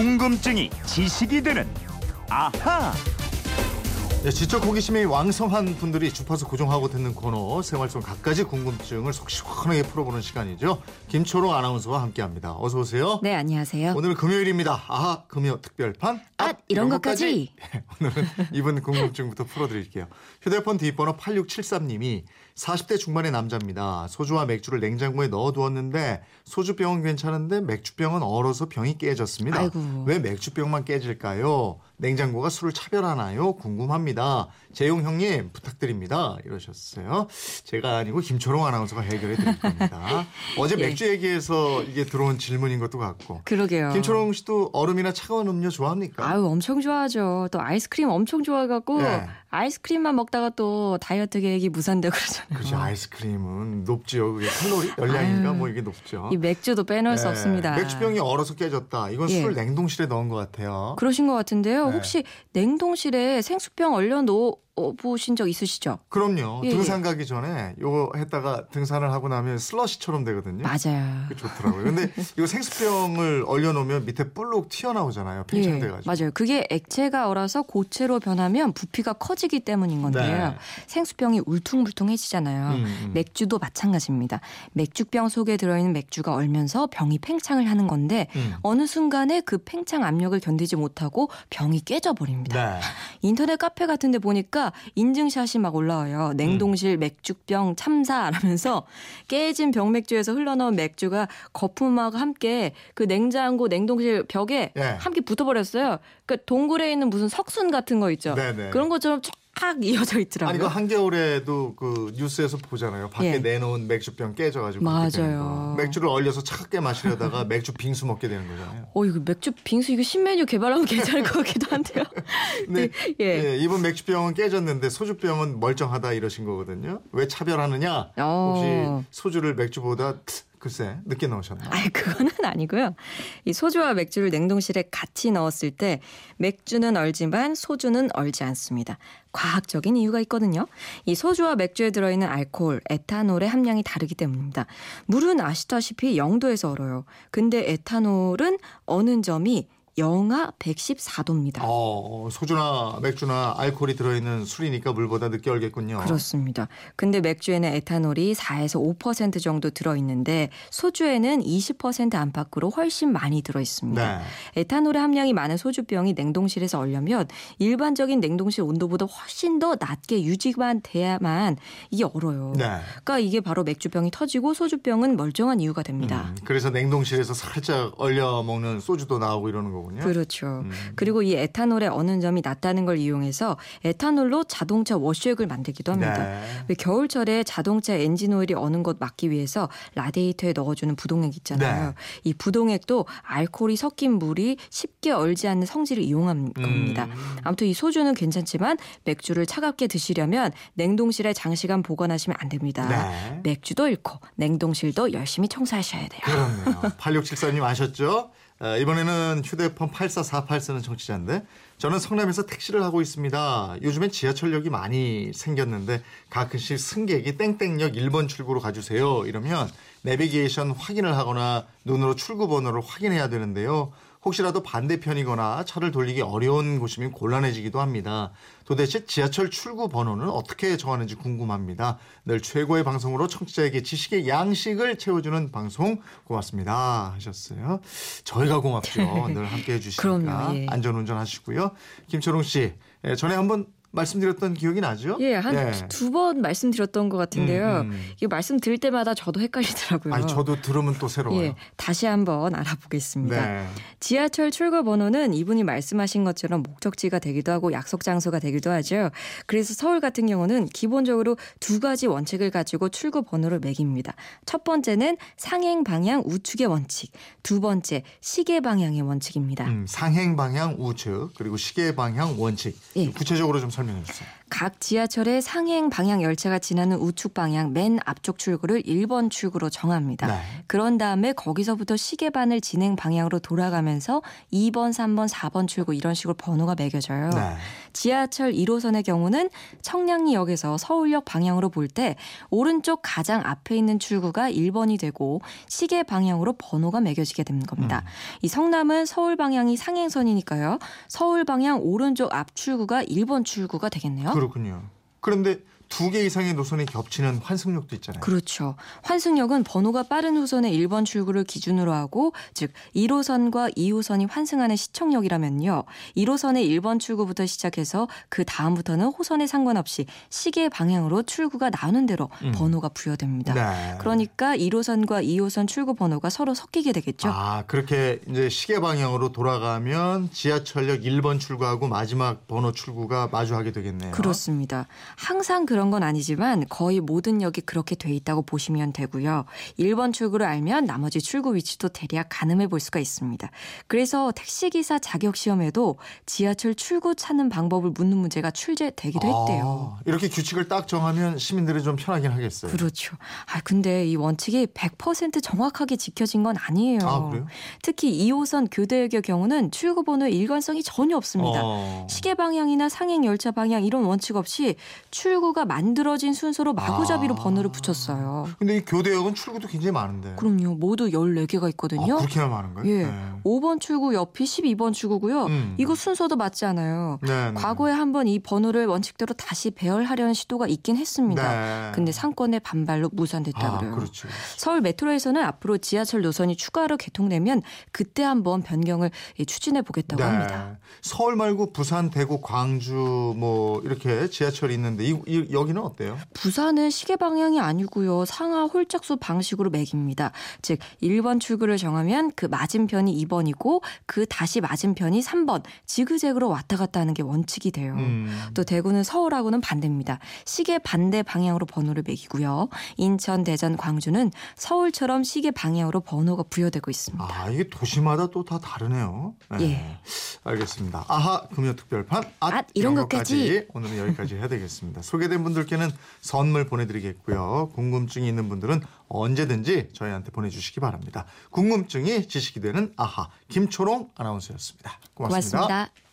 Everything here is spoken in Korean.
궁금증이 지식이 되는 아하. 네, 지적 호기심이 왕성한 분들이 주파수 고정하고 듣는 코너 생활 속 갖가지 궁금증을 속 시원하게 풀어보는 시간이죠. 김초롱 아나운서와 함께합니다. 어서 오세요. 네, 안녕하세요. 오늘은 금요일입니다. 아하 금요 특별판. 앗, 이런 것까지. 네, 오늘은 이번 궁금증부터 풀어드릴게요. 휴대폰 뒷번호 8673님이 40대 중반의 남자입니다. 소주와 맥주를 냉장고에 넣어두었는데 소주병은 괜찮은데 맥주병은 얼어서 병이 깨졌습니다. 아이고. 왜 맥주병만 깨질까요? 냉장고가 술을 차별하나요? 궁금합니다. 재용 형님 부탁드립니다. 이러셨어요. 제가 아니고 김초롱 아나운서가 해결해 드릴 겁니다. 어제 예. 맥주 얘기해서 이게 들어온 질문인 것도 같고. 그러게요. 김초롱 씨도 얼음이나 차가운 음료 좋아합니까? 아유, 엄청 좋아하죠. 또 아이스크림 엄청 좋아해갖고 네. 아이스크림만 먹다가 또 다이어트 계획이 무산되고 그러잖아요. 그렇죠. 아이스크림은 높지요. 그게 칼로리 열량인가. 뭐 이게 높죠. 이 맥주도 빼놓을 수 네. 없습니다. 맥주병이 얼어서 깨졌다. 이건 예. 술 냉동실에 넣은 것 같아요. 그러신 것 같은데요. 네. 혹시 냉동실에 생수병 얼려 놓 보신 적 있으시죠? 그럼요. 예, 등산 가기 전에 요거 했다가 등산을 하고 나면 슬러시처럼 되거든요. 맞아요. 그게 좋더라고요. 근데 이거 생수병을 얼려놓으면 밑에 볼록 튀어나오잖아요. 팽창돼가지고. 예, 맞아요. 그게 액체가 얼어서 고체로 변하면 부피가 커지기 때문인 건데요. 네. 생수병이 울퉁불퉁해지잖아요. 음, 음. 맥주도 마찬가지입니다. 맥주병 속에 들어있는 맥주가 얼면서 병이 팽창을 하는 건데 음. 어느 순간에 그 팽창 압력을 견디지 못하고 병이 깨져버립니다. 네. 인터넷 카페 같은 데 보니까 인증샷이 막 올라와요. 냉동실 맥주병 참사라면서 깨진 병맥주에서 흘러나온 맥주가 거품하고 함께 그 냉장고 냉동실 벽에 예. 함께 붙어버렸어요. 그 동굴에 있는 무슨 석순 같은 거 있죠. 네네. 그런 것처럼 쫙 이어져 있더라고요. 아니 그 한겨울에도 그 뉴스에서 보잖아요. 밖에 예. 내놓은 맥주병 깨져가지고 맞아요. 거. 맥주를 얼려서 차갑게 마시려다가 맥주 빙수 먹게 되는 거잖아요. 어, 이거 맥주 빙수 이거 신메뉴 개발하면 괜찮을 것 같기도 한데요. 근데 예. 예, 이번 맥주병은 깨졌는데 소주병은 멀쩡하다 이러신 거거든요. 왜 차별하느냐? 어. 혹시 소주를 맥주보다 글쎄 늦게 넣으셨나? 아니 그거는 아니고요. 이 소주와 맥주를 냉동실에 같이 넣었을 때 맥주는 얼지만 소주는 얼지 않습니다. 과학적인 이유가 있거든요. 이 소주와 맥주에 들어있는 알코올, 에탄올의 함량이 다르기 때문입니다. 물은 아시다시피 0도에서 얼어요. 근데 에탄올은 어는 점이 영하 114도입니다. 어, 소주나 맥주나 알코올이 들어있는 술이니까 물보다 늦게 얼겠군요. 그렇습니다. 근데 맥주에는 에탄올이 4에서 5% 정도 들어 있는데 소주에는 20% 안팎으로 훨씬 많이 들어 있습니다. 네. 에탄올의 함량이 많은 소주병이 냉동실에서 얼려면 일반적인 냉동실 온도보다 훨씬 더 낮게 유지만 돼야만 이게 얼어요. 네. 그러니까 이게 바로 맥주병이 터지고 소주병은 멀쩡한 이유가 됩니다. 음, 그래서 냉동실에서 살짝 얼려 먹는 소주도 나오고 이러는 거 군요. 그렇죠. 음. 그리고 이 에탄올의 어는 점이 낮다는 걸 이용해서 에탄올로 자동차 워시액을 만들기도 합니다. 네. 왜 겨울철에 자동차 엔진 오일이 어는 것 막기 위해서 라디에이터에 넣어주는 부동액 있잖아요. 네. 이 부동액도 알코올이 섞인 물이 쉽게 얼지 않는 성질을 이용한 겁니다. 음. 아무튼 이 소주는 괜찮지만 맥주를 차갑게 드시려면 냉동실에 장시간 보관하시면 안 됩니다. 네. 맥주도 잃고 냉동실도 열심히 청소하셔야 돼요. 그렇네요. 8674님 아셨죠? 어, 이번에는 휴대폰 8448 쓰는 청취자인데 저는 성남에서 택시를 하고 있습니다. 요즘엔 지하철역이 많이 생겼는데 가끔씩 승객이 땡땡역 1번 출구로 가주세요. 이러면 내비게이션 확인을 하거나 눈으로 출구 번호를 확인해야 되는데요. 혹시라도 반대편이거나 차를 돌리기 어려운 곳이면 곤란해지기도 합니다. 도대체 지하철 출구 번호는 어떻게 정하는지 궁금합니다. 늘 최고의 방송으로 청취자에게 지식의 양식을 채워주는 방송 고맙습니다 하셨어요. 저희가 고맙죠. 늘 함께 해 주시니까 그럼요, 예. 안전운전 하시고요. 김초롱 씨 예, 전에 한번 말씀드렸던 기억이 나죠? 예, 한 두번 말씀드렸던 것 같은데요. 음, 음. 이게 말씀드릴 때마다 저도 헷갈리더라고요. 아니 저도 들으면 또 새로워요. 예, 다시 한번 알아보겠습니다. 네. 지하철 출구 번호는 이분이 말씀하신 것처럼 목적지가 되기도 하고 약속 장소가 되기도 하죠. 그래서 서울 같은 경우는 기본적으로 두 가지 원칙을 가지고 출구 번호를 매깁니다. 첫 번째는 상행 방향 우측의 원칙, 두 번째 시계 방향의 원칙입니다. 음, 상행 방향 우측 그리고 시계 방향 원칙 예. 구체적으로 좀 설명해 주세요. 각 지하철의 상행 방향 열차가 지나는 우측 방향 맨 앞쪽 출구를 1번 출구로 정합니다. 네. 그런 다음에 거기서부터 시계반을 진행 방향으로 돌아가면서 2번, 3번, 4번 출구 이런 식으로 번호가 매겨져요. 네. 지하철 1호선의 경우는 청량리역에서 서울역 방향으로 볼 때 오른쪽 가장 앞에 있는 출구가 1번이 되고 시계 방향으로 번호가 매겨지게 되는 겁니다. 이 성남은 서울 방향이 상행선이니까요. 서울 방향 오른쪽 앞 출구가 1번 출구 가 되겠네요. 그렇군요. 그런데 두 개 이상의 노선이 겹치는 환승역도 있잖아요. 그렇죠. 환승역은 번호가 빠른 호선의 1번 출구를 기준으로 하고 즉 1호선과 2호선이 환승하는 시청역이라면요. 1호선의 1번 출구부터 시작해서 그 다음부터는 호선에 상관없이 시계 방향으로 출구가 나오는 대로 음. 번호가 부여됩니다. 네. 그러니까 1호선과 2호선 출구 번호가 서로 섞이게 되겠죠. 아, 그렇게 이제 시계 방향으로 돌아가면 지하철역 1번 출구하고 마지막 번호 출구가 마주하게 되겠네요. 그렇습니다. 항상 그런 건 아니지만 거의 모든 역이 그렇게 돼 있다고 보시면 되고요. 1번 출구를 알면 나머지 출구 위치도 대략 가늠해 볼 수가 있습니다. 그래서 택시기사 자격 시험에도 지하철 출구 찾는 방법을 묻는 문제가 출제되기도 했대요. 아, 이렇게 규칙을 딱 정하면 시민들이 좀 편하긴 하겠어요. 그렇죠. 아 근데 이 원칙이 100% 정확하게 지켜진 건 아니에요. 아? 특히 2호선 교대역의 경우는 출구 번호에 일관성이 전혀 없습니다. 어. 시계 방향이나 상행 열차 방향 이런 원칙 없이 출구가 만들어진 순서로 마구잡이로 아. 번호를 붙였어요. 근데 이 교대역은 출구도 굉장히 많은데. 그럼요. 모두 14개가 아, 있거든요. 그렇게나 많은 거예요? 예. 네. 5번 출구 옆이 12번 출구고요. 음. 이거 순서도 맞지 않아요. 네, 네. 과거에 한 번 이 번호를 원칙대로 다시 배열하려는 시도가 있긴 했습니다. 네. 근데 상권의 반발로 무산됐다 아, 그래요. 그렇죠. 서울 메트로에서는 앞으로 지하철 노선이 추가로 개통되면 그때 한번 변경을 예, 추진해 보겠다고 합니다. 네. 서울 말고 부산, 대구, 광주 뭐 이렇게 지하철이 있는데 이, 이 여기는 어때요? 부산은 시계 방향이 아니고요. 상하 홀짝수 방식으로 매깁니다. 즉 1번 출구를 정하면 그 맞은편이 2번이고 그 다시 맞은편이 3번 지그재그로 왔다 갔다 하는 게 원칙이 돼요. 음. 또 대구는 서울하고는 반대입니다. 시계 반대 방향으로 번호를 매기고요. 인천, 대전, 광주는 서울처럼 시계 방향으로 번호가 부여되고 있습니다. 아 이게 도시마다 또 다 다르네요. 네. 예. 알겠습니다. 아하 금요 특별판 앗, 앗, 이런 것까지. 오늘은 여기까지 해야 되겠습니다. 소개된 분들께는 선물 보내드리겠고요. 궁금증이 있는 분들은 언제든지 저희한테 보내주시기 바랍니다. 궁금증이 지식이 되는 아하 김초롱 아나운서였습니다 고맙습니다. 고맙습니다.